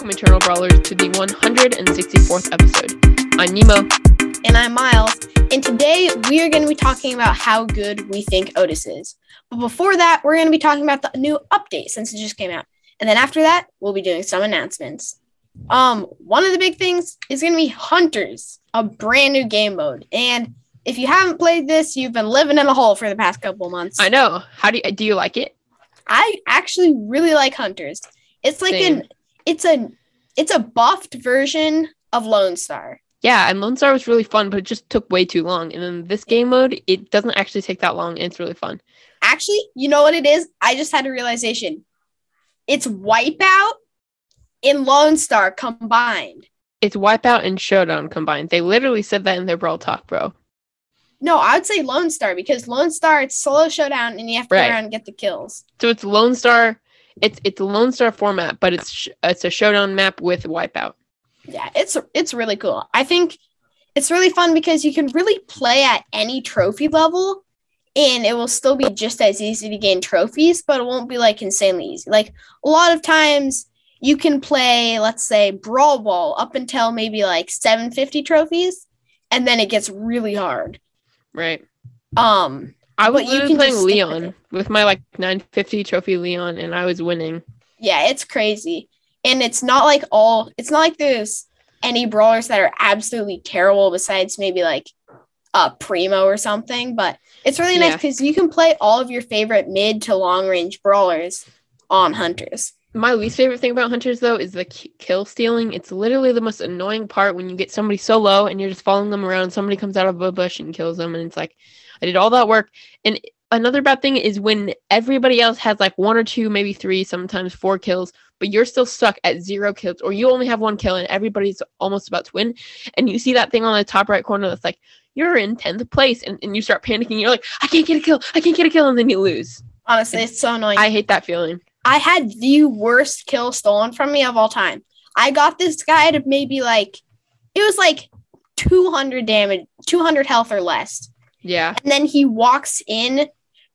welcome Eternal Brawlers to the 164th episode. I'm Nemo. And I'm Miles. And today we are going to be talking about how good we think Otis is. But before that, we're going to be talking about the new update since it just came out. And then after that, we'll be doing some announcements. Um, one of the big things is going to be Hunters, a brand new game mode. And if you haven't played this, you've been living in a hole for the past couple months. I know. How do you, do you like it? I actually really like Hunters. It's like Same. an it's a it's a buffed version of Lone Star. Yeah, and Lone Star was really fun, but it just took way too long. And in this game mode, it doesn't actually take that long, and it's really fun. Actually, you know what it is? I just had a realization. It's Wipeout in Lone Star combined. It's Wipeout and Showdown combined. They literally said that in their Brawl Talk, bro. No, I would say Lone Star because Lone Star it's solo showdown and you have to right. go around and get the kills. So it's Lone Star it's it's a Lone Star format, but it's it's a showdown map with Wipeout. Yeah, it's it's really cool. I think it's really fun because you can really play at any trophy level and it will still be just as easy to gain trophies, but it won't be like insanely easy. Like a lot of times you can play, let's say, Brawl Ball up until maybe like 750 trophies, and then it gets really hard. Right. Um I was literally playing Leon with, with, my like 950 trophy Leon, and I was winning. Yeah, it's crazy, and it's not like all. It's not like there's any brawlers that are absolutely terrible besides maybe like uh Primo or something. But it's really nice because you can play all of your favorite mid to long range brawlers on hunters. My least favorite thing about hunters though is the kill stealing. It's literally the most annoying part when you get somebody so low and you're just following them around. and Somebody comes out of a bush and kills them, and it's like I did all that work. And another bad thing is when everybody else has like one or two, maybe three, sometimes four kills, but you're still stuck at zero kills, or you only have one kill and everybody's almost about to win. And you see that thing on the top right corner that's like, you're in 10th place. And, and you start panicking. You're like, I can't get a kill. I can't get a kill. And then you lose. Honestly, it's so annoying. I hate that feeling. I had the worst kill stolen from me of all time. I got this guy to maybe like, it was like 200 damage, 200 health or less. Yeah. And then he walks in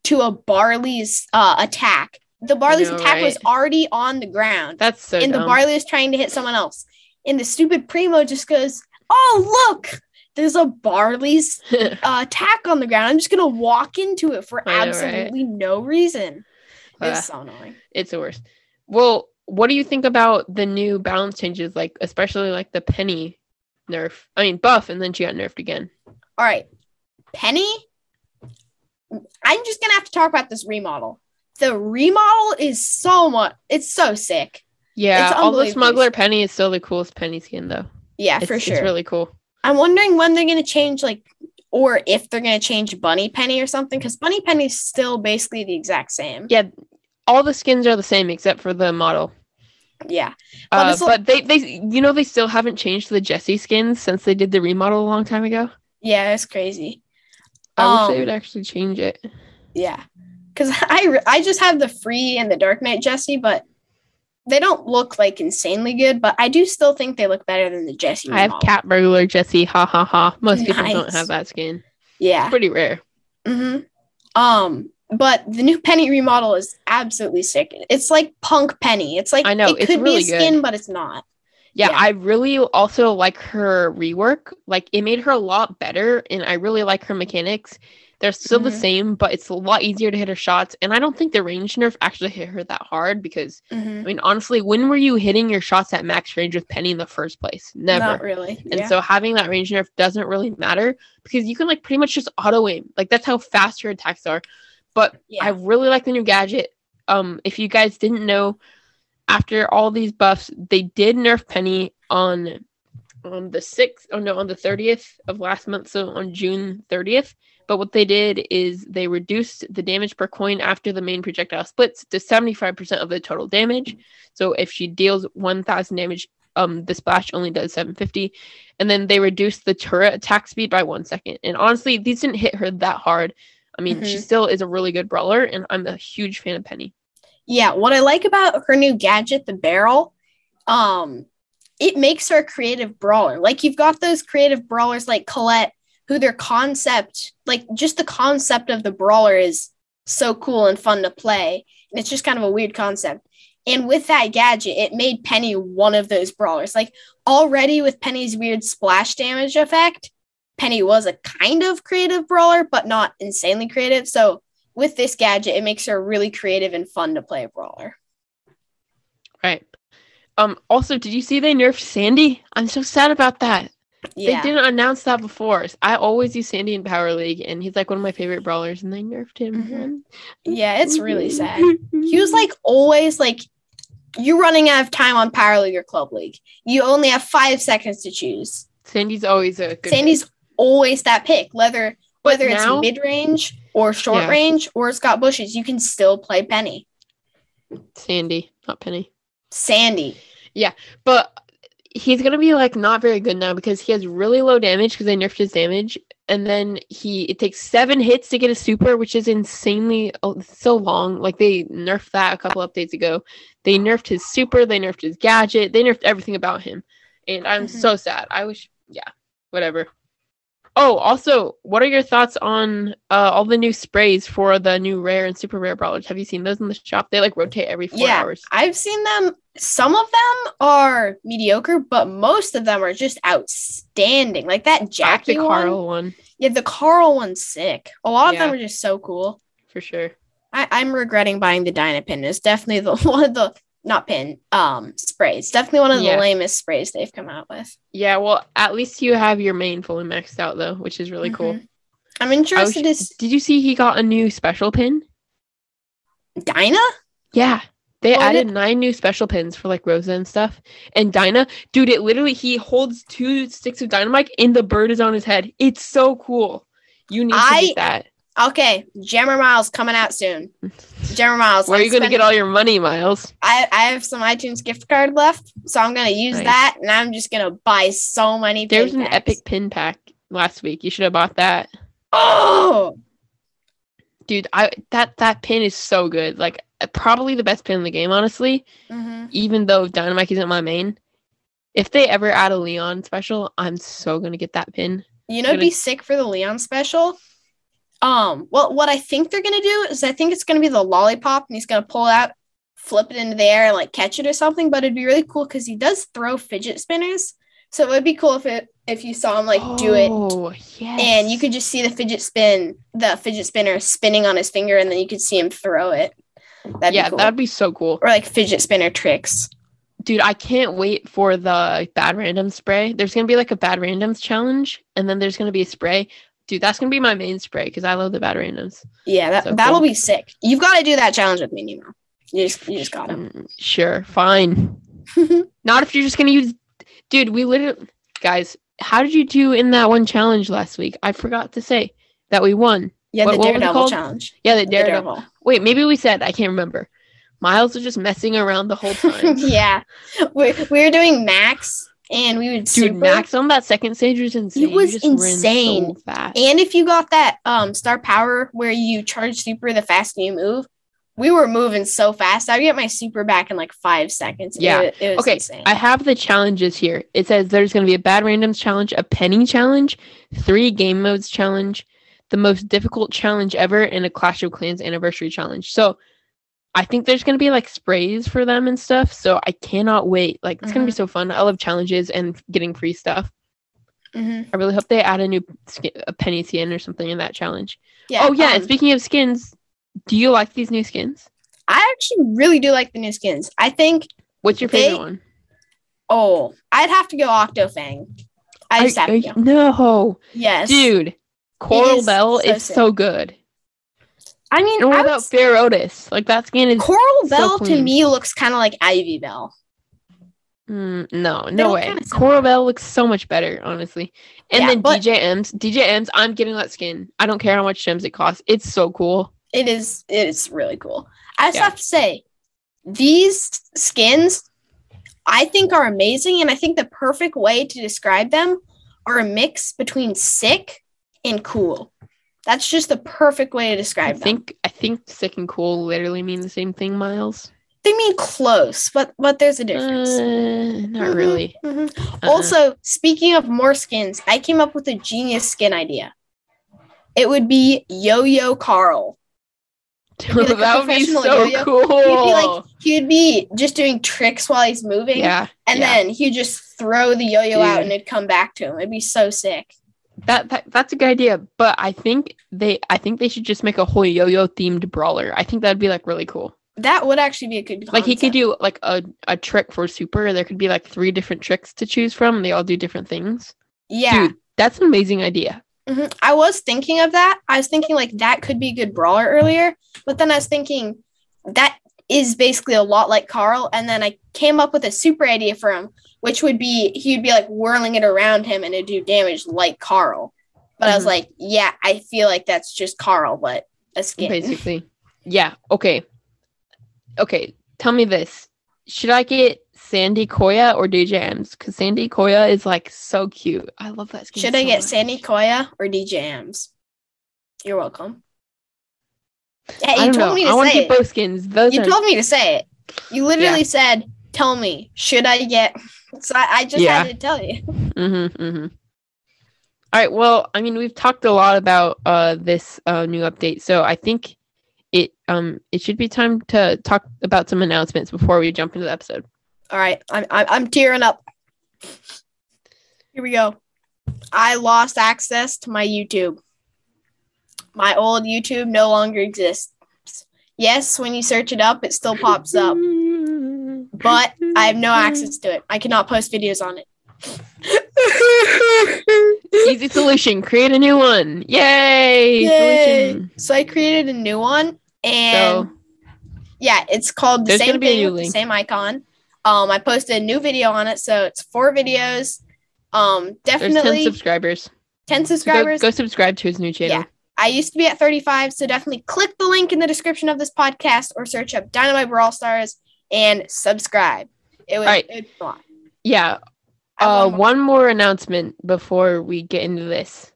to a Barley's uh, attack. The Barley's know, attack right? was already on the ground. That's so And dumb. the Barley is trying to hit someone else. And the stupid Primo just goes, Oh, look, there's a Barley's uh, attack on the ground. I'm just going to walk into it for know, absolutely right? no reason. It's uh, so annoying. It's the worst. Well, what do you think about the new balance changes, like especially like the Penny nerf? I mean, buff, and then she got nerfed again. All right. Penny, I'm just gonna have to talk about this remodel. The remodel is so much. It's so sick. Yeah, It's all the smuggler penny is still the coolest penny skin though. Yeah, it's, for sure. It's really cool. I'm wondering when they're gonna change, like, or if they're gonna change Bunny Penny or something, because Bunny Penny is still basically the exact same. Yeah, all the skins are the same except for the model. Yeah, but, uh, but they they you know they still haven't changed the Jessie skins since they did the remodel a long time ago. Yeah, it's crazy. I um, wish they would um, actually change it. Yeah, because I I just have the free and the Dark Knight Jessie, but they don't look like insanely good. But I do still think they look better than the Jessie. I have Cat Burglar Jessie. Ha ha ha. Most nice. people don't have that skin. Yeah, it's pretty rare. Mm-hmm. Um, but the new Penny remodel is absolutely sick. It's like Punk Penny. It's like I know it could really be a skin, good. but it's not. Yeah, yeah, I really also like her rework. Like it made her a lot better, and I really like her mechanics. They're still mm-hmm. the same, but it's a lot easier to hit her shots. And I don't think the range nerf actually hit her that hard because, mm-hmm. I mean, honestly, when were you hitting your shots at max range with Penny in the first place? Never. Not really. And yeah. so having that range nerf doesn't really matter because you can like pretty much just auto aim. Like that's how fast your attacks are. But yeah. I really like the new gadget. Um, if you guys didn't know, after all these buffs, they did nerf Penny on on the sixth. Oh no, on the thirtieth of last month. So on June thirtieth. But what they did is they reduced the damage per coin after the main projectile splits to 75% of the total damage. So if she deals 1000 damage, um, the splash only does 750. And then they reduced the turret attack speed by one second. And honestly, these didn't hit her that hard. I mean, mm-hmm. she still is a really good brawler, and I'm a huge fan of Penny. Yeah, what I like about her new gadget, the barrel, um, it makes her a creative brawler. Like you've got those creative brawlers like Colette, who their concept, like just the concept of the brawler is so cool and fun to play. And it's just kind of a weird concept. And with that gadget, it made Penny one of those brawlers. Like already with Penny's weird splash damage effect, Penny was a kind of creative brawler, but not insanely creative. So with this gadget, it makes her really creative and fun to play a brawler. Right. Um. Also, did you see they nerfed Sandy? I'm so sad about that. Yeah. They didn't announce that before. I always use Sandy in Power League, and he's like one of my favorite brawlers, and they nerfed him. Mm-hmm. Yeah, it's really sad. he was like always like you're running out of time on Power League or Club League. You only have five seconds to choose. Sandy's always a Sandy's pick. always that pick, whether whether now, it's mid range or short yeah. range or it's got bushes, you can still play Penny. Sandy, not Penny. Sandy. Yeah, but he's gonna be like not very good now because he has really low damage because they nerfed his damage, and then he it takes seven hits to get a super, which is insanely oh, so long. Like they nerfed that a couple updates ago. They nerfed his super, they nerfed his gadget, they nerfed everything about him, and I'm mm-hmm. so sad. I wish, yeah, whatever. Oh, also, what are your thoughts on uh, all the new sprays for the new rare and super rare brawlers? Have you seen those in the shop? They like rotate every four yeah, hours. I've seen them. Some of them are mediocre, but most of them are just outstanding. Like that Jackie like the Carl one. one. Yeah, the Carl one's sick. A lot yeah. of them are just so cool. For sure. I, I'm regretting buying the Dynapin. It's definitely the one of the not pin um sprays. Definitely one of the yeah. lamest sprays they've come out with. Yeah well at least you have your main fully maxed out though which is really mm-hmm. cool i'm interested was, did you see he got a new special pin? Dinah? Yeah. They added nine new special pins for like rosa and stuff. And dinah dude it literally he holds two sticks of dynamite and the bird is on his head. It's so cool. You need to I, get that Okay, Jammer Miles coming out soon. Jammer Miles. Where are you going to get all your money, Miles? I, I have some iTunes gift card left, so I'm going to use nice. that, and I'm just going to buy so many. There's an packs. epic pin pack last week. You should have bought that. Oh, dude, I that that pin is so good. Like probably the best pin in the game, honestly. Mm-hmm. Even though Dynamike isn't my main, if they ever add a Leon special, I'm so gonna get that pin. You know, gonna... be sick for the Leon special um, well, what I think they're gonna do is I think it's gonna be the lollipop, and he's gonna pull it out, flip it into the air, and like catch it or something. But it'd be really cool because he does throw fidget spinners, so it would be cool if it if you saw him like oh, do it, oh, yes. and you could just see the fidget spin, the fidget spinner spinning on his finger, and then you could see him throw it. That'd yeah, cool. that'd be so cool. Or like fidget spinner tricks. Dude, I can't wait for the bad random spray. There's gonna be like a bad randoms challenge, and then there's gonna be a spray dude, that's gonna be my main spray because I love the bad randoms. Yeah, that, so that'll cool. be sick. You've got to do that challenge with me, Nemo. You just you just got to. Mm, sure, fine. Not if you're just gonna use, dude. We literally, guys. How did you do in that one challenge last week? I forgot to say that we won. Yeah, what, the Daredevil challenge. Yeah, the Daredevil. the Daredevil. Wait, maybe we said I can't remember. Miles was just messing around the whole time. yeah, we we were doing max and we would dude max on that second stage was insane. It was insane. So and if you got that um star power where you charge super the faster you move, we were moving so fast. I get my super back in like five seconds. Yeah. It, it okay. Insane. I have the challenges here. It says there's going to be a bad randoms challenge, a penny challenge, three game modes challenge, the most difficult challenge ever, and a Clash of Clans anniversary challenge. So I think there's gonna be like sprays for them and stuff. So I cannot wait. Like it's mm-hmm. gonna be mm-hmm. so fun. I love challenges and getting free stuff. Mm-hmm. I really hope they add a new skin, a penny skin or something in that challenge. Yeah. Oh yeah. Um, and speaking of skins, do you like these new skins? I actually really do like the new skins. I think. What's your favorite they, one? Oh, I'd have to go Octofang. I just have to go. No. Yes. Dude, Coral Belle so is sick. so good. I mean, and what about was, Fair Otis? Like that skin is Coral Belle to me looks kind of like Ivy Bell. Mm, no, no way. Coral Belle looks so much better, honestly. And yeah, then but, DJ Emz, DJ Emz, I'm getting that skin. I don't care how much gems it costs. It's so cool. It is. It is really cool. I just yeah. have to say, these skins, I think, are amazing, and I think the perfect way to describe them are a mix between sick and cool. That's just the perfect way to describe I think them. I think sick and cool literally mean the same thing, Miles. They mean close, but but there's a difference. Uh, not mm-hmm, really. Mm-hmm. Uh-uh. Also, speaking of more skins, I came up with a genius skin idea. It would be Yo Yo Carl. like that would be so yo-yo. cool. He'd be like he'd be just doing tricks while he's moving. yeah, And yeah. then he'd just throw the yo-yo out and it'd come back to him. It'd be so sick. That, that that's a good idea. But I think they I think they should just make a whole yo-yo themed brawler. I think that'd be like really cool. That would actually be a good Like he could do like a, a trick for super. There could be like three different tricks to choose from. They all do different things. Yeah. Dude, that's an amazing idea. Mhm. I was thinking of that. I was thinking like that could be a good brawler earlier, but then I was thinking that is basically a lot like Carl. And then I came up with a super idea for him, which would be he'd be like whirling it around him and it'd do damage like Carl. But I was Mhm. like, yeah, I feel like that's just Carl, but a skin. Basically. Yeah. Okay. Okay. Tell me this. Should I get Sandy Koya or DJ M's? Because Sandy Koya is like so cute. I love that skin. Should I get much. Sandy Koya or DJ Ams? You're welcome. Hey, I you told know. me I to want to get both skins. Those You are told me to say it. You literally said, "Tell me, should I get?" So I, I just Yeah. had to tell you. Mm-hmm, mm-hmm. All right. Well, I mean, we've talked a lot about uh, this uh, new update, so I think it um it should be time to talk about some announcements before we jump into the episode. All right, I'm I'm, I'm tearing up. Here we go. I lost access to my YouTube. My old YouTube no longer exists. Yes, when you search it up, it still pops up, but I have no access to it. I cannot post videos on it. Easy solution. Create a new one. Yay! Yay! Solution. So I created a new one, and So yeah, it's called the same gonna be a thing the same icon. Um, I posted a new video on it, so it's four videos. Um, there's ten definitely 10, subscribers. So go, subscribers. go subscribe to his new channel. Yeah. I used to be at 35, so definitely click the link in the description of this podcast or search up Dynamite Brawl Stars and subscribe. It would, Alright. it would fun. Yeah. Uh, one more. one more announcement before we get into this.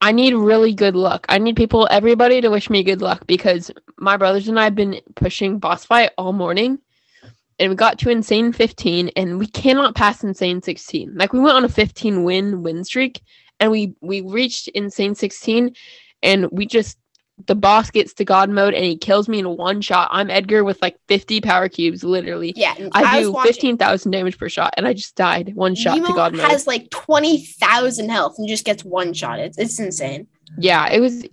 I need really good luck. I need people, everybody, to wish me good luck because my brothers and I have been pushing boss fight all morning, and we got to insane 15, and we cannot pass insane 16. Like we went on a 15 win win streak, and we we reached insane 16, and we just the boss gets to god mode and he kills me in one shot. I'm Edgar with like 50 power cubes, literally. Yeah, I, was do 15,000 damage per shot, and I just died one shot Nemo to God mode. has like 20,000 health and just gets one shot. It's, it's insane. yeah, it was.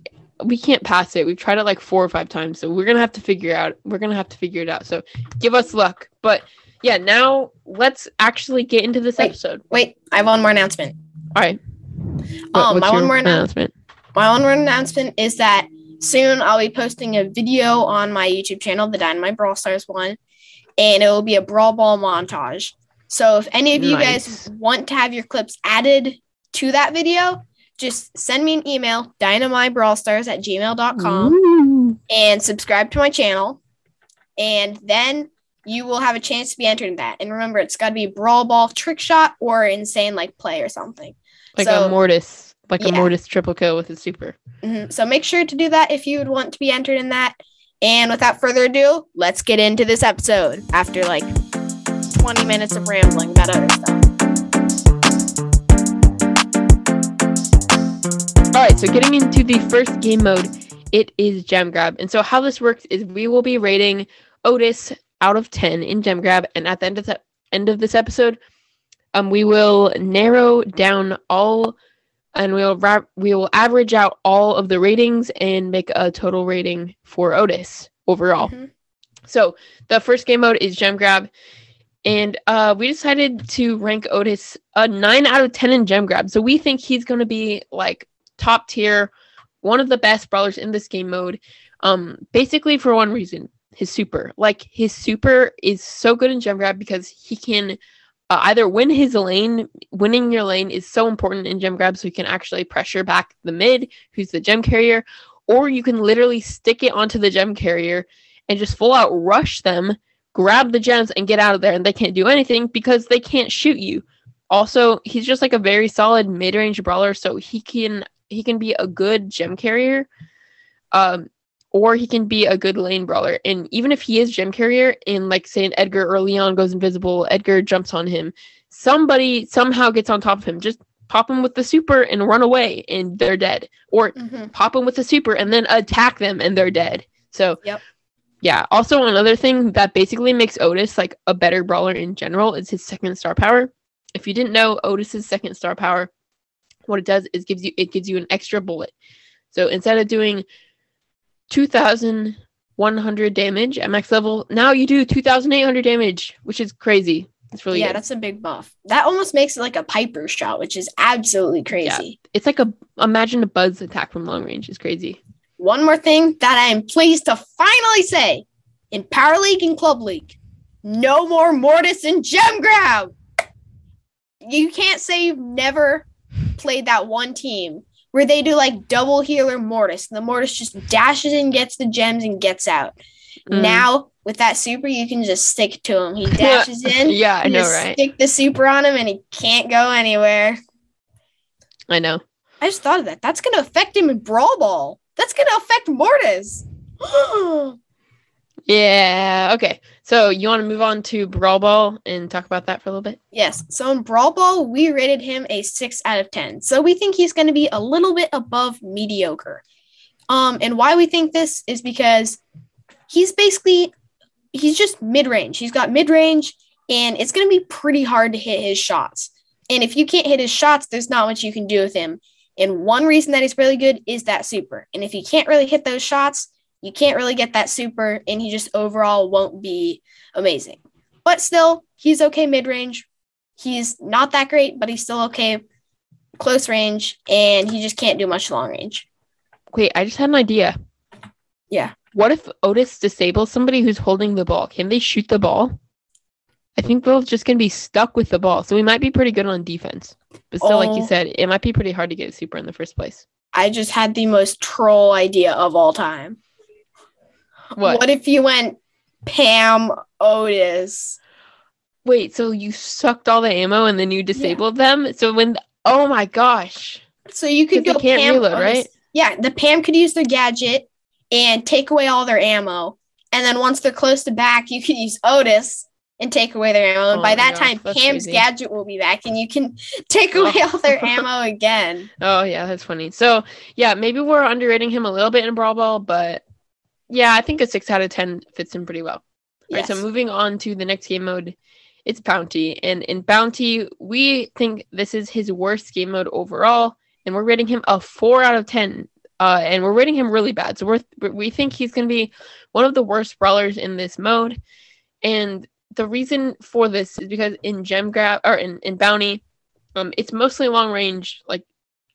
We can't pass it. We've tried it like four or five times, so we're gonna have to figure out. We're gonna have to figure it out. So give us luck. But yeah, now let's actually get into this Wait. episode. Wait, I have one more announcement. All right. Um, my one more annou- announcement? My one more announcement is that soon I'll be posting a video on my YouTube channel, the Dynamite Brawl Stars one, and it will be a Brawl Ball montage. So if any of you Nice. guys want to have your clips added to that video, just send me an email, dynamitebrawlstars at gmail.com, Ooh. and subscribe to my channel. And then you will have a chance to be entered in that. And remember, it's got to be Brawl Ball trick shot or insane like play or something. Like So- a mortis, like a mortis triple kill with a super. Mhm. So make sure to do that if you would want to be entered in that. And without further ado, let's get into this episode after like 20 minutes of rambling about other stuff. All right, so getting into the first game mode, it is gem grab. And so how this works is we will be rating Otis out of 10 in gem grab and at the end of the end of this episode, um we will narrow down all and we'll ra- we will average out all of the ratings and make a total rating for Otis overall. Mhm. So the first game mode is gem grab, and uh, we decided to rank Otis a nine out of ten in gem grab. So we think he's going to be like top tier, one of the best brawlers in this game mode. Um, basically for one reason, his super. Like his super is so good in gem grab because he can. Uh, either win his lane, winning your lane is so important in gem grab, so you can actually pressure back the mid, who's the gem carrier, or you can literally stick it onto the gem carrier and just full out rush them, grab the gems, and get out of there. And they can't do anything because they can't shoot you. Also, he's just like a very solid mid range brawler, so he can he can be a good gem carrier, um, or he can be a good lane brawler. And even if he is gem carrier, and like say an Edgar early on goes invisible, Edgar jumps on him, somebody somehow gets on top of him. Just pop him with the super and run away, and they're dead. Or Mhm. pop him with the super and then attack them and they're dead. So Yep. yeah. Also another thing that basically makes Otis like a better brawler in general is his second star power. If you didn't know Otis's second star power, what it does is gives you it gives you an extra bullet. So instead of doing 2100 damage at max level, now you do 2800 damage, which is crazy. It's really yeah, good. that's a big buff. That almost makes it like a Piper shot, which is absolutely crazy. Yeah. It's like a imagine a buzz attack from long range. It's crazy. One more thing that I am pleased to finally say in Power League and Club League, no more Mortis and Gem Grab. You can't say you've never played that one team where they do like double healer Mortis, and the Mortis just dashes in, gets the gems, and gets out. Mm. Now with that super, you can just stick to him. He dashes in. yeah, I know, right? Stick the super on him, and he can't go anywhere. I know. I just thought of that. That's going to affect him in Brawl Ball. That's going to affect Mortis. Yeah. Okay. So you want to move on to Brawl Ball and talk about that for a little bit? yes. So in Brawl Ball, we rated him a six out of 10. So we think he's going to be a little bit above mediocre. Um, and why we think this is because he's basically he's just mid-range. He's got mid-range, and it's going to be pretty hard to hit his shots. And if you can't hit his shots, there's not much you can do with him. And one reason that he's really good is that super. And if you can't really hit those shots, you can't really get that super, and he just overall won't be amazing. But still, he's okay mid range. He's not that great, but he's still okay close range, and he just can't do much long range. Wait, I just had an idea. Yeah. What if Otis disables somebody who's holding the ball? Can they shoot the ball? I think they're just gonna be stuck with the ball, so we might be pretty good on defense. But still, like you Oh. said, it might be pretty hard to get a super in the first place. I just had the most troll idea of all time. What? if you went Pam Otis? Wait, so you sucked all the ammo and then you disabled them? So when oh my gosh. So you could go can't Pam reload, Otis. right? Yeah, the Pam could use their gadget and take away all their ammo. And then once they're close to back, you could use Otis and take away their ammo. And Oh by that gosh, time, Pam's crazy. gadget will be back and you can take away Oh. all their ammo again. Oh yeah, that's funny. So yeah, maybe we're underrating him a little bit in Brawl Ball, but yeah, I think a six out of ten fits him pretty well. All right, Yes. so moving on to the next game mode, it's Bounty. And in Bounty, we think this is his worst game mode overall, and we're rating him a four out of ten. Uh, and we're rating him really bad. So we're we think he's gonna be one of the worst brawlers in this mode. And the reason for this is because in Gem Grab or in, in Bounty, um, it's mostly long range, like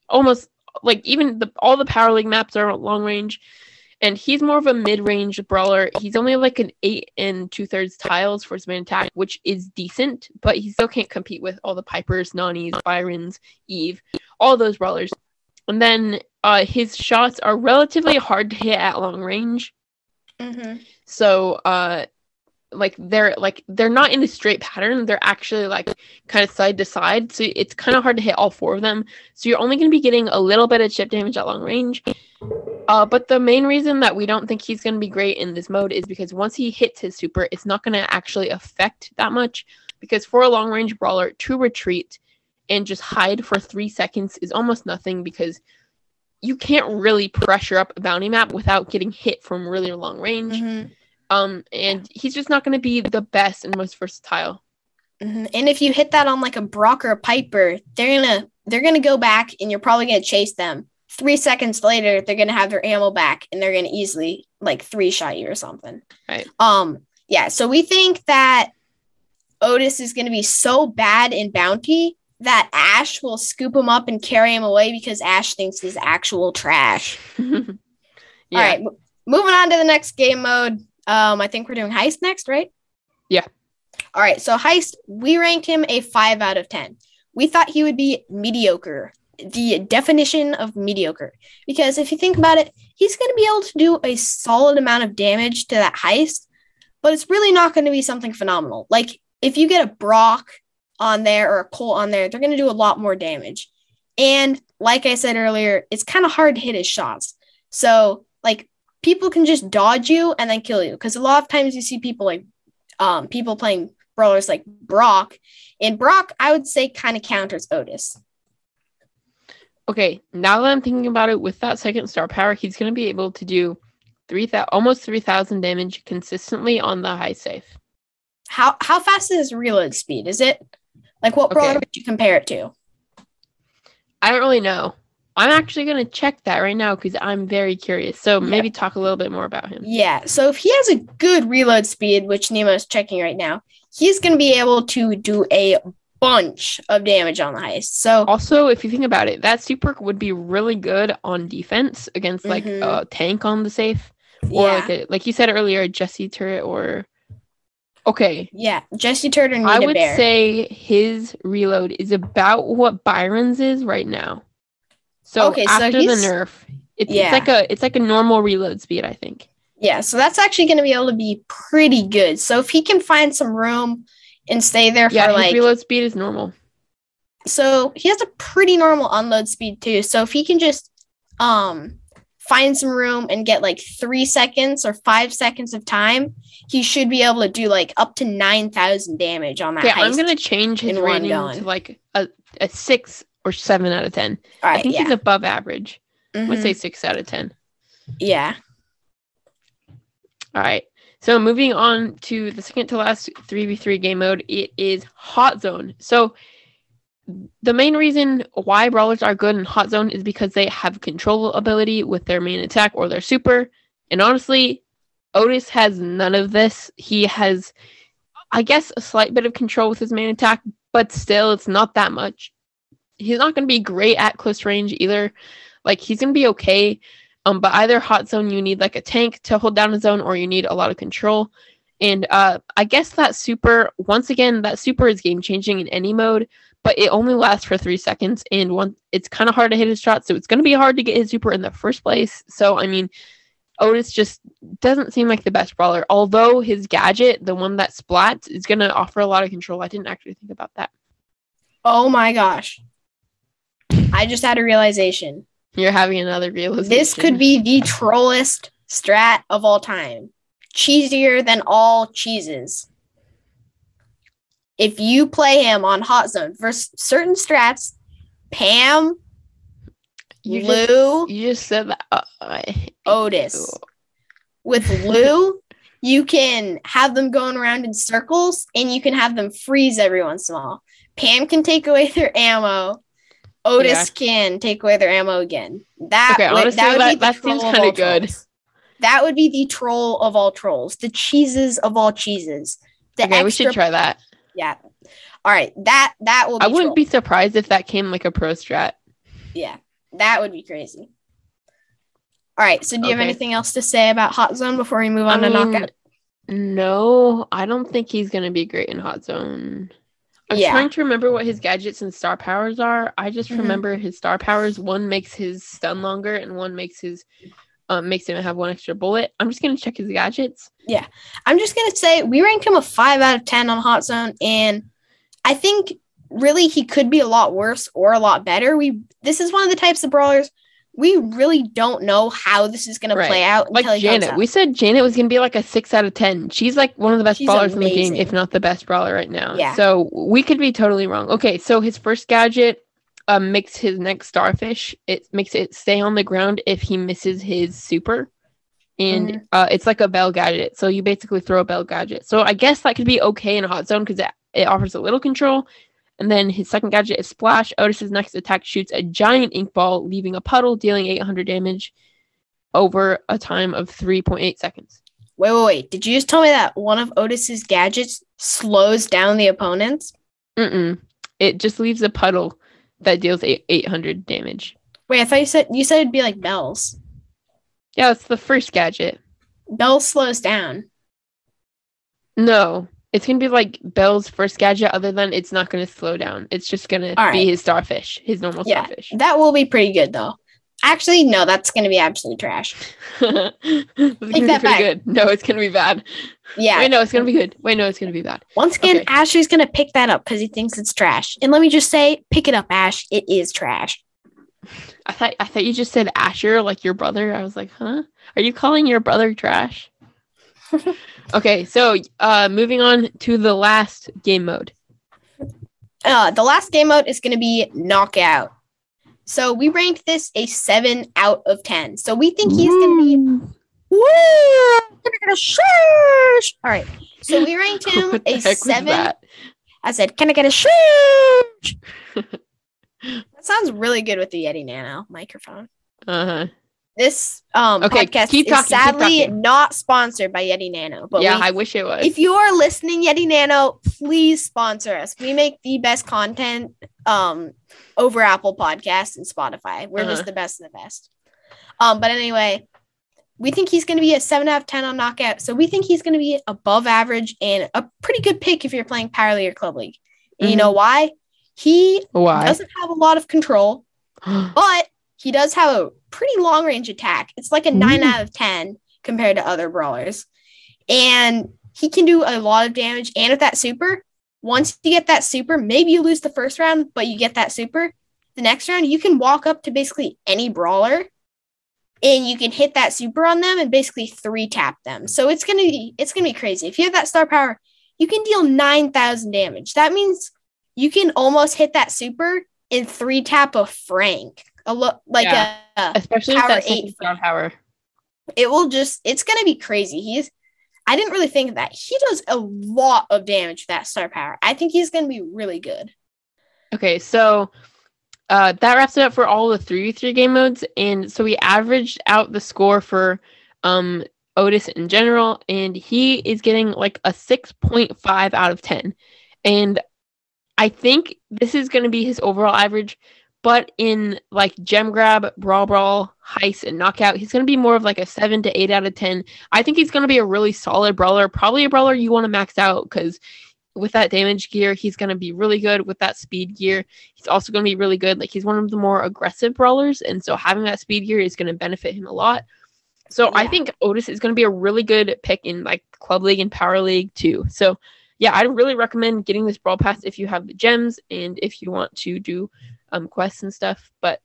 almost like even the all the Power League maps are long range and he's more of a mid-range brawler. He's only like an eight and two-thirds tiles for his main attack, which is decent, but he still can't compete with all the Pipers, Nani's, Byrons, Eve, all those brawlers. And then uh, his shots are relatively hard to hit at long range. Mm-hmm. So uh like they're like they're not in a straight pattern. They're actually like kind of side to side. So it's kind of hard to hit all four of them. So you're only going to be getting a little bit of chip damage at long range. Uh, but the main reason that we don't think he's going to be great in this mode is because once he hits his super, it's not going to actually affect that much. Because for a long range brawler, to retreat and just hide for three seconds is almost nothing because you can't really pressure up a bounty map without getting hit from really long range. Mm-hmm. Um, and he's just not going to be the best and most versatile. Mhm. And if you hit that on like a Brock or a Piper, they're gonna they're gonna go back and you're probably gonna chase them. Three seconds later, they're gonna have their ammo back and they're gonna easily like three shot you or something. Right. Um. Yeah. So we think that Otis is gonna be so bad in bounty that Ash will scoop him up and carry him away because Ash thinks he's actual trash. yeah. All right. mo- moving on to the next game mode. Um, I think we're doing heist next, right? Yeah. All right. So heist, we ranked him a five out of ten. We thought he would be mediocre. The definition of mediocre. Because if you think about it, he's going to be able to do a solid amount of damage to that heist, but it's really not going to be something phenomenal. Like if you get a Brock on there or a Colt on there, they're going to do a lot more damage. And like I said earlier, it's kind of hard to hit his shots. So like people can just dodge you and then kill you because a lot of times you see people like um people playing brawlers like Brock and Brock I would say kind of counters Otis. Okay, now that I'm thinking about it, with that second star power, he's going to be able to do three thousand, almost three thousand damage consistently on the high safe. How how fast is his reload speed? Is it like what brawler Okay. would you compare it to? I don't really know. I'm actually gonna check that right now because I'm very curious. So Yeah. maybe talk a little bit more about him. Yeah, so if he has a good reload speed, which Nemo's checking right now, he's going to be able to do a bunch of damage on the heist. So, Also, if you think about it, that super would be really good on defense against like Mhm. a tank on the safe, or yeah, like a, like you said earlier, a Jessie turret, or okay. yeah, Jessie Turret. I would say his reload is about what Byron's is right now. So Okay, so after the nerf, it's, Yeah. it's like a it's like a normal reload speed, I think. yeah, so that's actually going to be able to be pretty good. So if he can find some room and stay there Yeah, for his like, reload speed is normal. so he has a pretty normal unload speed too. So if he can just um find some room and get like three seconds or five seconds of time, he should be able to do like up to nine thousand damage on that. Yeah, I'm gonna change his rating to like a, a six or seven out of ten. Right, I think yeah. he's above average. I would say six out of ten. yeah. All right. So moving on to the second to last 3v3 game mode, it is Hot Zone. So the main reason why brawlers are good in Hot Zone is because they have control ability with their main attack or their super. And honestly, Otis has none of this. He has, I guess, a slight bit of control with his main attack, but still, it's not that much. He's not going to be great at close range either. Like, he's going to be okay. Um, but either hot zone, you need like a tank to hold down a zone, or you need a lot of control. And uh, I guess that super, once again, that super is game changing in any mode, but it only lasts for three seconds, and one, it's kind of hard to hit his shot, so it's going to be hard to get his super in the first place. So I mean, Otis just doesn't seem like the best brawler. Although his gadget, the one that splats, is going to offer a lot of control. I didn't actually think about that. Oh my gosh. I just had a realization. You're having another realization. This could be the trollest strat of all time. Cheesier than all cheeses. If you play him on Hot Zone versus certain strats, Pam, You just- Lou, You just said that. Uh, Otis. you. With Lou, you can have them going around in circles and you can have them freeze every once in a while. Pam can take away their ammo. Otis Yeah. can take away their ammo again. That Okay, would, honestly, that, that- be the that seems troll of good. trolls. That would be the troll of all trolls. The cheeses of all cheeses. The Okay, we should try that. Yeah. All right. That that will. Be I wouldn't troll. be surprised if that came like a pro strat. Yeah, that would be crazy. All right. So, do you have anything else to say about Hot Zone before we move on I to mean, knockout? No, I don't think he's gonna be great in hot zone. I'm Yeah. trying to remember what his gadgets and star powers are. I just Mhm. remember his star powers. One makes his stun longer, and one makes his um makes him have one extra bullet. I'm just gonna check his gadgets. Yeah, I'm just gonna say we ranked him a five out of ten on Hot Zone, and I think really he could be a lot worse or a lot better. We this is one of the types of brawlers we really don't know how this is gonna play out. Like until Janet, we said Janet was gonna be like a six out of ten. She's like one of the best She's brawlers in the game, if not the best brawler right now. Yeah. So we could be totally wrong. Okay, so his first gadget um, makes his next starfish. It makes it stay on the ground if he misses his super. And Mhm. uh, it's like a Belle gadget. So you basically throw a Belle gadget. So I guess that could be okay in a hot zone because it, it offers a little control. And then his second gadget is Splash. Otis's next attack shoots a giant ink ball, leaving a puddle, dealing 800 damage over a time of 3.8 seconds. Wait, wait, wait. Did you just tell me that one of Otis's gadgets slows down the opponents? Mm-mm. It just leaves a puddle that deals 800 damage. Wait, I thought you said you said it'd be like bells. Yeah, it's the first gadget. Belle slows down. No, it's gonna be like Belle's first gadget. Other than it's not gonna slow down. It's just gonna All right. be his starfish, his normal Yeah. starfish. That will be pretty good though. Actually, no, that's gonna be absolute trash. be that pretty back. good. No, it's gonna be bad. Yeah. Wait, no, it's gonna be good. Wait, no, it's gonna be bad. Once again, Okay. Ashley's gonna pick that up because he thinks it's trash. And let me just say, pick it up, Ash. It is trash. I thought I thought you just said Asher, like your brother. I was like, huh? Are you calling your brother trash? okay, so uh moving on to the last game mode. Uh, the last game mode is gonna be knockout. So we ranked this a seven out of ten. So we think he's gonna be Woo! All right. So we ranked him a seven. I said, "Can I get a shush?" that sounds really good with the Yeti Nano microphone. Uh huh. This um okay, podcast keep talking, is sadly not sponsored by Yeti Nano. But yeah, we, I wish it was. If you are listening, Yeti Nano, please sponsor us. We make the best content um over Apple Podcasts and Spotify. We're uh-huh. just the best of the best. Um, but anyway, we think he's going to be a seven out of ten on knockout. So we think he's going to be above average and a pretty good pick if you're playing Power League or Club League. Mm-hmm. you know why? He why? doesn't have a lot of control, but he does have a pretty long range attack. It's like a mm. nine out of 10 compared to other brawlers. And he can do a lot of damage. And with that super, once you get that super, maybe you lose the first round, but you get that super. The next round, you can walk up to basically any brawler and you can hit that super on them and basically three tap them. So it's gonna be it's gonna be crazy. If you have that star power, you can deal nine thousand damage. That means you can almost hit that super in three tap of Frank a look like yeah. a, especially power eight power. It will just it's gonna be crazy. He's I didn't really think of that. He does a lot of damage with that star power. I think he's gonna be really good. Okay, so uh, that wraps it up for all the three three game modes, and so we averaged out the score for um Otis in general, and he is getting like a six point five out of ten, and I think this is going to be his overall average. But in like gem grab, brawl brawl, heist, and knockout, he's going to be more of like a seven to eight out of 10. I think he's going to be a really solid brawler, probably a brawler you want to max out because with that damage gear, he's going to be really good. With that speed gear, he's also going to be really good. Like he's one of the more aggressive brawlers. And so having that speed gear is going to benefit him a lot. So yeah. I think Otis is going to be a really good pick in like Club League and Power League too. So yeah, I really recommend getting this Brawl Pass if you have the gems and if you want to do um quests and stuff. But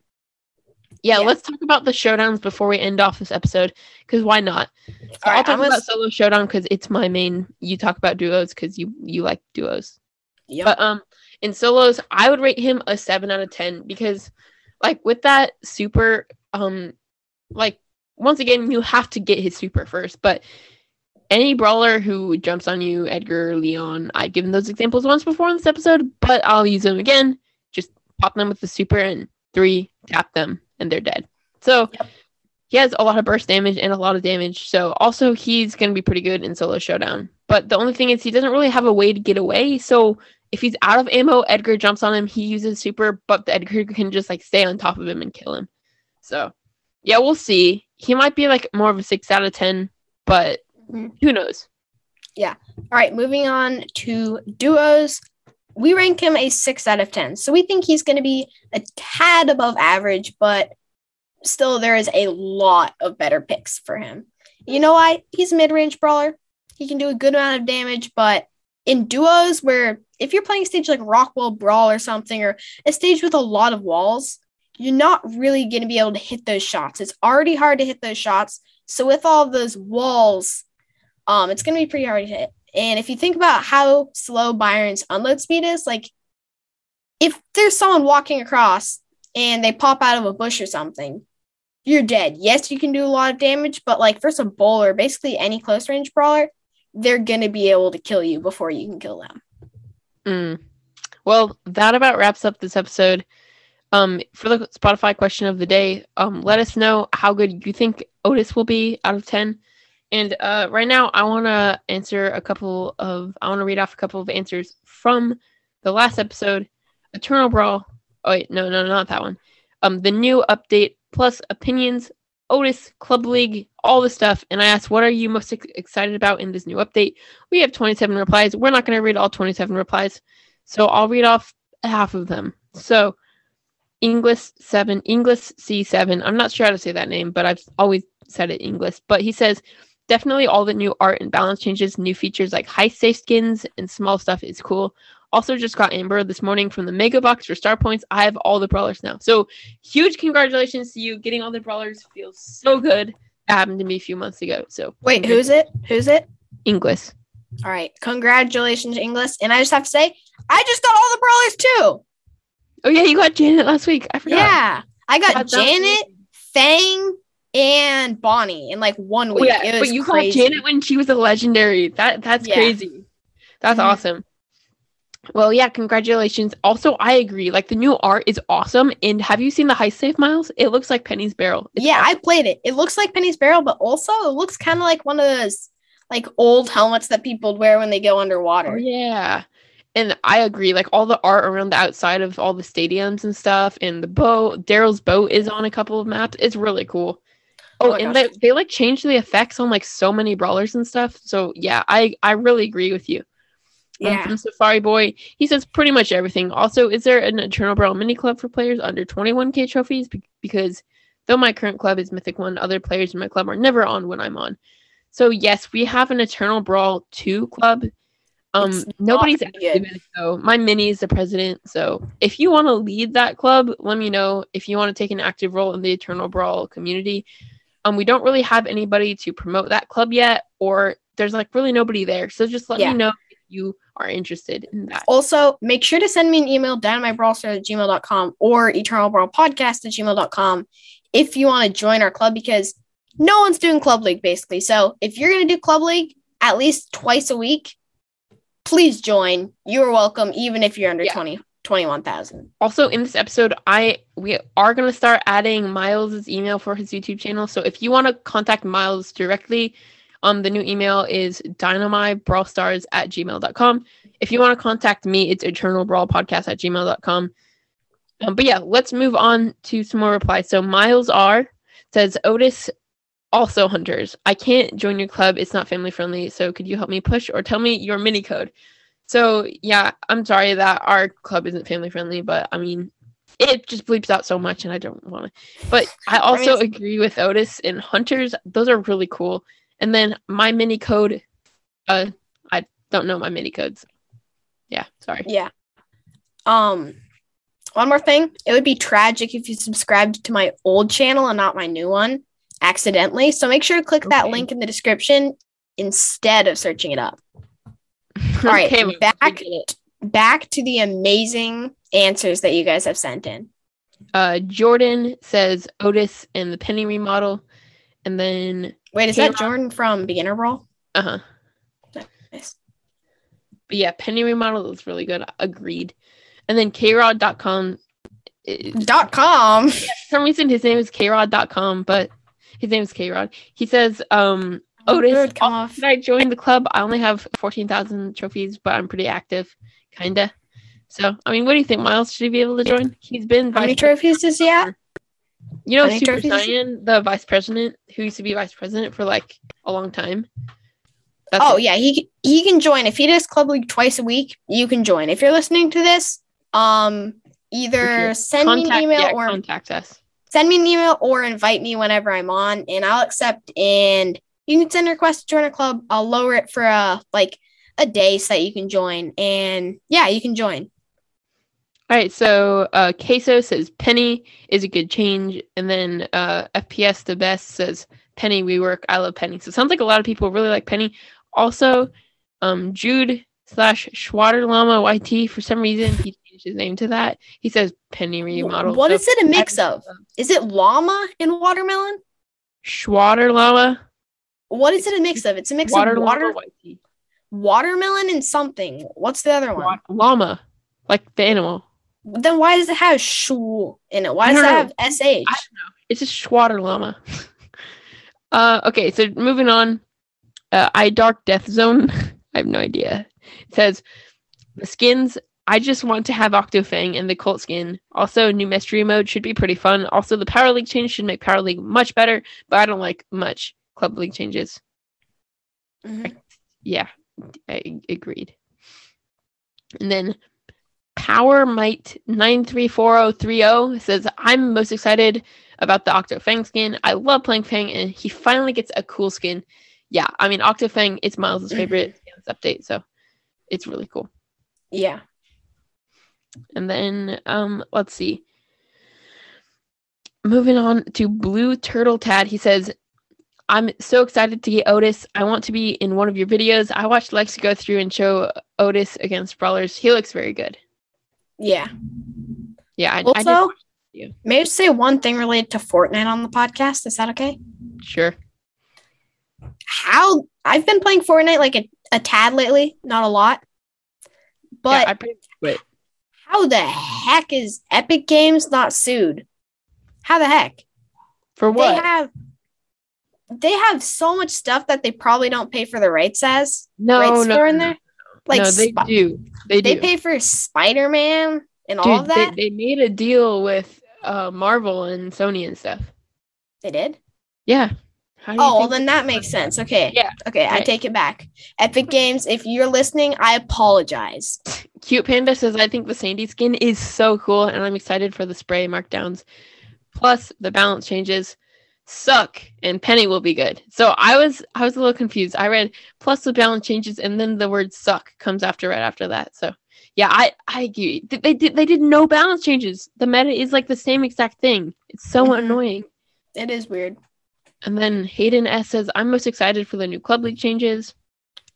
yeah, yeah. let's talk about the showdowns before we end off this episode because why not? So I'll right, talk about was... solo showdown because it's my main. You talk about duos because you you like duos. Yeah. But um, in solos, I would rate him a seven out of ten because, like, with that super um, like once again, you have to get his super first. But any brawler who jumps on you, Edgar, Leon, I've given those examples once before in this episode, but I'll use them again pop them with the super and three tap them and they're dead. So yep. he has a lot of burst damage and a lot of damage. So also he's going to be pretty good in solo showdown. But the only thing is he doesn't really have a way to get away. So if he's out of ammo, Edgar jumps on him. He uses super, but the Edgar can just like stay on top of him and kill him. So yeah, we'll see. He might be like more of a six out of ten, but mm-hmm. who knows? Yeah. All right, moving on to duos we rank him a six out of 10. So we think he's going to be a tad above average, but still, there is a lot of better picks for him. You know why? He's a mid range brawler. He can do a good amount of damage, but in duos where if you're playing a stage like Rockwall Brawl or something, or a stage with a lot of walls, you're not really going to be able to hit those shots. It's already hard to hit those shots. So with all those walls, um, it's going to be pretty hard to hit. And if you think about how slow Byron's unload speed is, like if there's someone walking across and they pop out of a bush or something, you're dead. Yes, you can do a lot of damage, but like for some bowler, basically any close range brawler, they're gonna be able to kill you before you can kill them. Mm. Well, that about wraps up this episode. Um, for the Spotify question of the day, um, let us know how good you think Otis will be out of ten. And uh, right now, I want to answer a couple of, I want to read off a couple of answers from the last episode Eternal Brawl. Oh, wait, no, no, not that one. Um, the new update plus opinions, Otis, Club League, all the stuff. And I asked, what are you most ex- excited about in this new update? We have 27 replies. We're not going to read all 27 replies. So I'll read off half of them. So, English 7, English C7. I'm not sure how to say that name, but I've always said it English. But he says, definitely all the new art and balance changes, new features like high safe skins and small stuff is cool. Also, just got Amber this morning from the Mega Box for Star Points. I have all the brawlers now. So, huge congratulations to you. Getting all the brawlers feels so good. That happened to me a few months ago. So, wait, who's it? Who's it? Inglis. All right. Congratulations, Inglis. And I just have to say, I just got all the brawlers too. Oh, yeah. You got Janet last week. I forgot. Yeah. I got Janet, Fang, and Bonnie in like one week. Oh, yeah. but you crazy. called Janet when she was a legendary. That that's yeah. crazy. That's mm-hmm. awesome. Well, yeah, congratulations. Also, I agree. Like the new art is awesome. And have you seen the Heist Safe Miles? It looks like Penny's Barrel. It's yeah, awesome. I played it. It looks like Penny's Barrel, but also it looks kind of like one of those like old helmets that people wear when they go underwater. Oh, yeah. And I agree. Like all the art around the outside of all the stadiums and stuff, and the boat, Darryl's boat is on a couple of maps. It's really cool. Oh, oh and they, they like changed the effects on like so many brawlers and stuff. So yeah, I I really agree with you. Um, yeah. Um, from Safari Boy, he says pretty much everything. Also, is there an Eternal Brawl mini club for players under 21k trophies? Be- because though my current club is Mythic One, other players in my club are never on when I'm on. So yes, we have an Eternal Brawl 2 club. Um, nobody's active in it though. My mini is the president, so if you want to lead that club, let me know. If you want to take an active role in the Eternal Brawl community, um, we don't really have anybody to promote that club yet, or there's like really nobody there. So just let yeah. me know if you are interested in that. Also, make sure to send me an email, dynamitebrawlstar at gmail.com or eternalbrawlpodcast at gmail.com if you want to join our club because no one's doing Club League basically. So if you're going to do Club League at least twice a week, please join. You are welcome, even if you're under yeah. 20. 21,000. Also in this episode, I we are going to start adding Miles's email for his YouTube channel. So if you want to contact Miles directly, um, the new email is dynamitebrawlstars at gmail.com. If you want to contact me, it's eternalbrawlpodcast at gmail.com. Um, but yeah, let's move on to some more replies. So Miles R says, Otis also hunters. I can't join your club. It's not family friendly. So could you help me push or tell me your mini code? So yeah, I'm sorry that our club isn't family friendly, but I mean, it just bleeps out so much and I don't want to. But I also agree with Otis and hunters. Those are really cool. And then my mini code, uh, I don't know my mini codes. Yeah, sorry. Yeah. Um, one more thing. It would be tragic if you subscribed to my old channel and not my new one accidentally. So make sure to click okay. that link in the description instead of searching it up. All right, okay, back back to the amazing answers that you guys have sent in. Uh, Jordan says Otis and the Penny remodel, and then Wait, is that Jordan from Beginner Brawl? Uh huh. Nice. But yeah, Penny Remodel is really good. Agreed. And then krod.com. Dot com. Yeah, for some reason his name is krod.com, but his name is krod. He says, um, oh, Otis, come off. I joined the club? I only have 14,000 trophies, but I'm pretty active, kinda. So, I mean, what do you think, Miles? Should he be able to join? He's been. How many trophies does he have? You know, Super Saiyan, the vice president who used to be vice president for like a long time. That's oh it. yeah, he he can join if he does club league twice a week. You can join if you're listening to this. Um, either send contact, me an email yeah, or contact us. Send me an email or invite me whenever I'm on, and I'll accept. And you can send a request to join a club. I'll lower it for a like a day so that you can join. And yeah, you can join. All right, so uh, Queso says Penny is a good change, and then uh, FPS the best says Penny we work. I love Penny. So it sounds like a lot of people really like Penny. Also, um, Jude slash Schwader Llama YT for some reason he changed his name to that. He says Penny remodel. What so is it a mix of? Is it llama and watermelon? Schwader Llama. What is it a mix of? It's a mix water of water, watermelon and something. What's the other one? Llama, like the animal. Then why does it have shul in it? Why does it have sh? I don't know. It's a Schwader llama. uh, okay, so moving on. Uh, I Dark Death Zone. I have no idea. It says the skins. I just want to have Octofang and the Colt skin. Also, new mystery mode should be pretty fun. Also, the Power League change should make Power League much better, but I don't like much Club League changes. Mm-hmm. Yeah, I agreed. And then Power Might 934030 says, I'm most excited about the Octo Fang skin. I love playing Fang, and he finally gets a cool skin. Yeah, I mean, Octo Fang, it's Miles' mm-hmm. favorite update, so it's really cool. Yeah. And then, um, let's see. Moving on to Blue Turtle Tad, he says, I'm so excited to get Otis. I want to be in one of your videos. I watched Lex go through and show Otis against Brawlers. He looks very good. Yeah. Yeah. I, also, I may I say one thing related to Fortnite on the podcast? Is that okay? Sure. How I've been playing Fortnite like a, a tad lately, not a lot. But yeah, I played, wait. how the heck is Epic Games not sued? How the heck? For what? They have they have so much stuff that they probably don't pay for the rights as no, rights no, in there. Like no, they Sp- do. They do. they pay for Spider Man and all of that. They, they made a deal with uh, Marvel and Sony and stuff. They did. Yeah. How do you Oh, well, then that makes sense. Okay. Yeah, Okay, I take it back. Epic Games, if you're listening, I apologize. Cute Panda says, I think the Sandy skin is so cool, and I'm excited for the spray markdowns. Plus, the balance changes suck, and Penny will be good. So I was I was a little confused. I read plus the balance changes, and then the word suck comes after right after that. So yeah, I I agree. Th- They did they did no balance changes. The meta is like the same exact thing. It's so Mhm. annoying. It is weird. And then Hayden S says, I'm most excited for the new club league changes.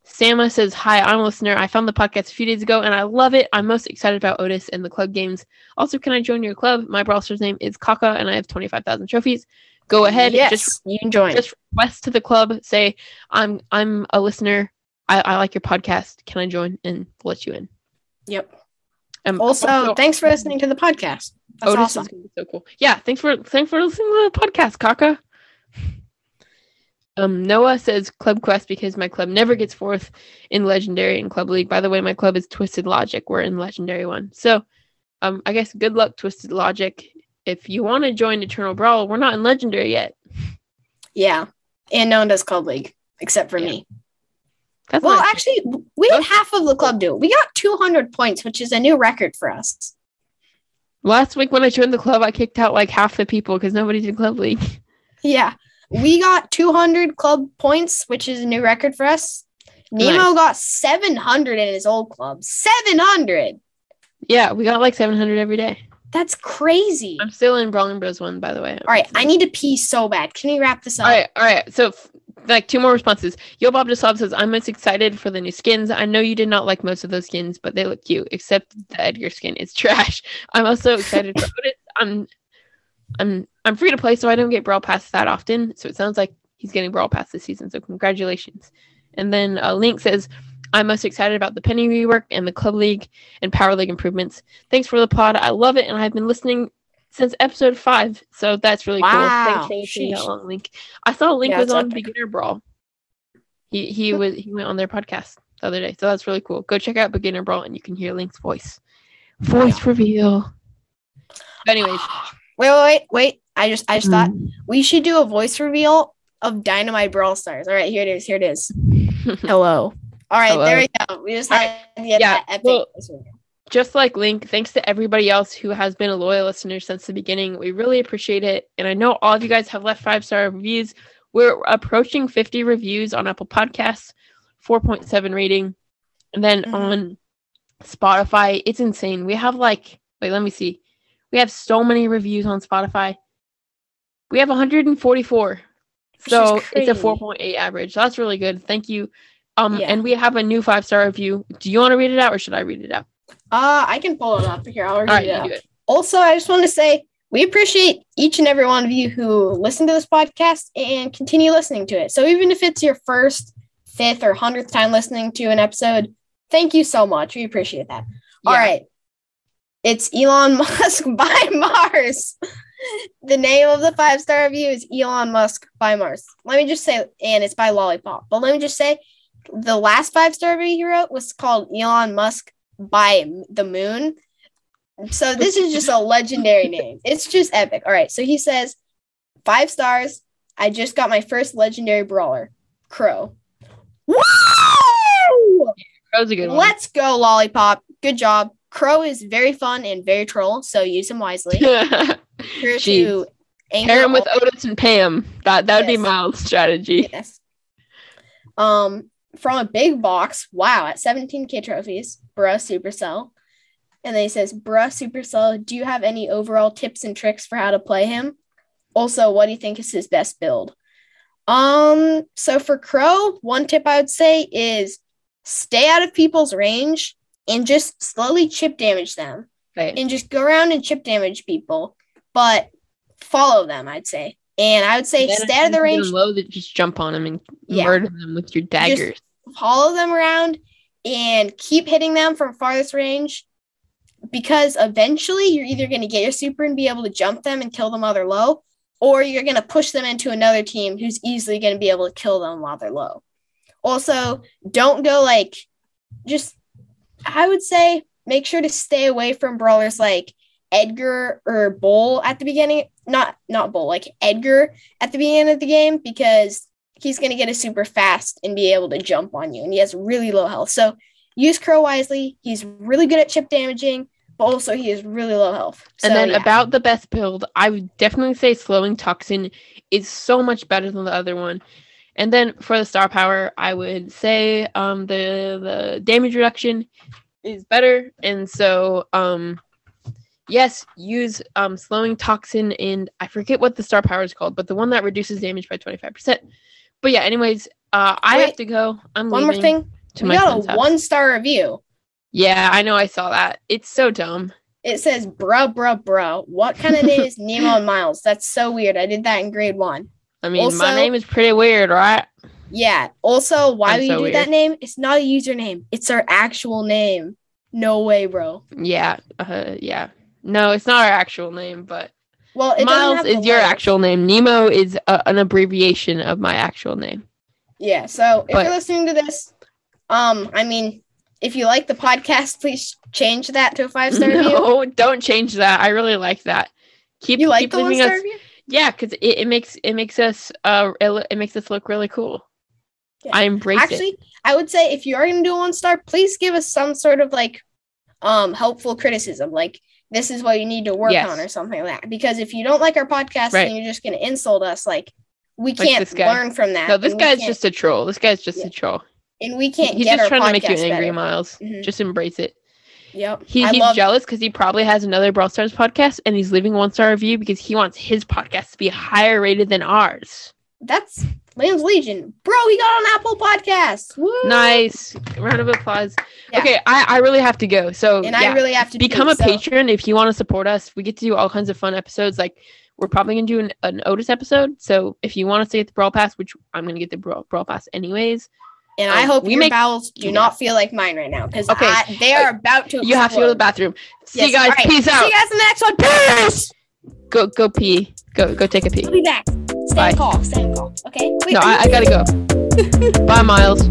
Sama says, Hi, I'm a listener. I found the podcast a few days ago and I love it. I'm most excited about Otis and the club games. Also, can I join your club? My brawler's name is Kaka and I have 25,000 trophies. Go ahead. Yes, Just, you can join. just request to the club. Say, I'm I'm a listener. I, I like your podcast. Can I join? And we'll let you in. yep. Um, Also, thanks for listening to the podcast. That's Otis awesome. is gonna be so cool. Yeah, thanks for thanks for listening to the podcast, Kaka. Um, Noah says Club Quest because my club never gets fourth in Legendary and Club League. By the way, my club is Twisted Logic. We're in Legendary one. So, um, I guess good luck, Twisted Logic. If you want to join Eternal Brawl, we're not in Legendary yet. Yeah. And no one does Club League except for Yeah. me. That's Well, nice. actually, we had half of the club do it. We got 200 points, which is a new record for us. Last week when I joined the club, I kicked out like half the people because nobody did Club League. Yeah. We got 200 club points, which is a new record for us. Nemo Nice. got 700 in his old club. 700. yeah, we got like 700 every day. That's crazy. I'm still in Brawling Bros one, by the way. All right, I need to pee so bad. Can we wrap this up? All right, all right. So, f- like, two more responses. Yo Bob DeSlob says, I'm most excited for the new skins. I know you did not like most of those skins, but they look cute, except the Edgar skin is trash. I'm also excited for Otis. I'm, I'm, I'm free to play, so I don't get Brawl Pass that often. So it sounds like he's getting Brawl Pass this season. So congratulations. And then uh, Link says, I'm most excited about the Penny rework and the Club League and Power League improvements. Thanks for the pod. I love it, and I've been listening since episode five. So that's really cool. Wow. Thanks for listening long, Link. I saw Link Yeah, was on epic. Beginner Brawl. He he was he went on their podcast the other day, so that's really cool. Go check out Beginner Brawl, and you can hear Link's voice. Voice reveal. Anyways, Wait, wait, wait, wait. I just I just thought mm. we should do a voice reveal of Dynamite Brawl Stars. All right, here it is. Here it is. Hello. All right, Hello. there we go. We just had get Yeah, epic well- just like Link, thanks to everybody else who has been a loyal listener since the beginning. We really appreciate it. And I know all of you guys have left five star reviews. We're approaching 50 reviews on Apple Podcasts, 4.7 rating. And then Mhm. on Spotify, it's insane. We have like, wait, let me see. We have so many reviews on Spotify. We have 144. So it's a 4.8 average. So that's really good. Thank you. Um, Yeah. and we have a new five star review. Do you want to read it out or should I read it out? Uh, I can pull it up here. I'll read All right, it you out. do it. Also, I just want to say we appreciate each and every one of you who listen to this podcast and continue listening to it. So even if it's your first, fifth, or hundredth time listening to an episode, thank you so much. We appreciate that. All Yeah. right. It's Elon Musk by Mars. the name of the five star review is Elon Musk by Mars. Let me just say, and it's by Lollipop. But let me just say, the last five star review he wrote was called Elon Musk by the Moon. So this is just a legendary name. It's just epic. All right. So he says, five stars. I just got my first legendary brawler, Crow. Woo! That was a good one. Let's go, Lollipop. Good job. Crow is very fun and very troll, so use him wisely. Pair Here Jeez. to anger him with all- Otis and Pam. That that would be Yes. my strategy. Yes. Um, from a big box. Wow, at 17k trophies, bruh Supercell. And then he says, bruh Supercell, do you have any overall tips and tricks for how to play him? Also, what do you think is his best build? Um, so for Crow, one tip I would say is stay out of people's range and just slowly chip damage them Okay. and just go around and chip damage people, but follow them, I'd say. And I would say out of the range. Low, that just jump on them and Yeah. murder them with your daggers. follow them around and keep hitting them from farthest range because eventually you're either going to get your super and be able to jump them and kill them while they're low or you're going to push them into another team who's easily going to be able to kill them while they're low also don't go like just i would say make sure to stay away from brawlers like edgar or bull at the beginning not not bull like edgar at the beginning of the game because he's going to get a super fast and be able to jump on you. And he has really low health. So use Crow wisely. He's really good at chip damaging, but also he has really low health. So, and then yeah. about the best build, I would definitely say slowing toxin is so much better than the other one. And then for the star power, I would say um the the damage reduction is better. And so um yes, use um slowing toxin and I forget what the star power is called, but the one that reduces damage by 25%. But yeah, anyways, uh I have to go. I'm one more thing. to We my got a one star review. Yeah, I know I saw that. It's so dumb. It says, bruh, bruh, bruh. What kind of name is Nemo and Miles? That's so weird. I did that in grade one. I mean, Also- my name is pretty weird, right? Yeah. Also, why do you do weird. that name? It's not a username. It's our actual name. No way, bro. Yeah, uh, yeah. No, it's not our actual name, but Well, it Miles is your letters. actual name. Nemo is a, an abbreviation of my actual name. Yeah. So if But- you're listening to this, um, I mean, if you like the podcast, please change that to a five star review. No, don't change that. I really like that. Keep You like keep the one leaving star us. review? Yeah, because it, it makes it makes us uh it, it makes us look really cool. Yeah. I embrace it. Actually, I would say if you are going to do a one star, please give us some sort of like um helpful criticism, like this is what you need to work Yes. on or something like that. Because if you don't like our podcast, Right. then you're just going to insult us. Like we Like can't learn from that. No, this guy's just a troll. This guy's just Yeah. a troll. and we can't He's just trying to make you angry, better. Miles. Mhm. Just embrace it. Yep. He, he's love jealous because he probably has another Brawl Stars podcast and he's leaving one star review because he wants his podcast to be higher rated than ours. that's Lamb's Legion, bro. He got on Apple Podcasts. Woo! Nice. Round of applause. Yeah. Okay, I, I really have to go. So And yeah, I really have to become a so- patron if you want to support us. We get to do all kinds of fun episodes. Like we're probably gonna do an, an Otis episode. So if you want to stay at the Brawl Pass, which I'm gonna get the Brawl, Brawl Pass anyways, And I Um, hope we your make- bowels do Yeah. not feel like mine right now because Okay. they are about to. you have to go to the bathroom. See Yes, you guys. right. Peace out. See you guys in the next one. Peace. Go go pee. Go go take a pee. I'll be back. Stay Bye. call. Stay call. Okay. Wait, No, I, I gotta go. Bye, Miles.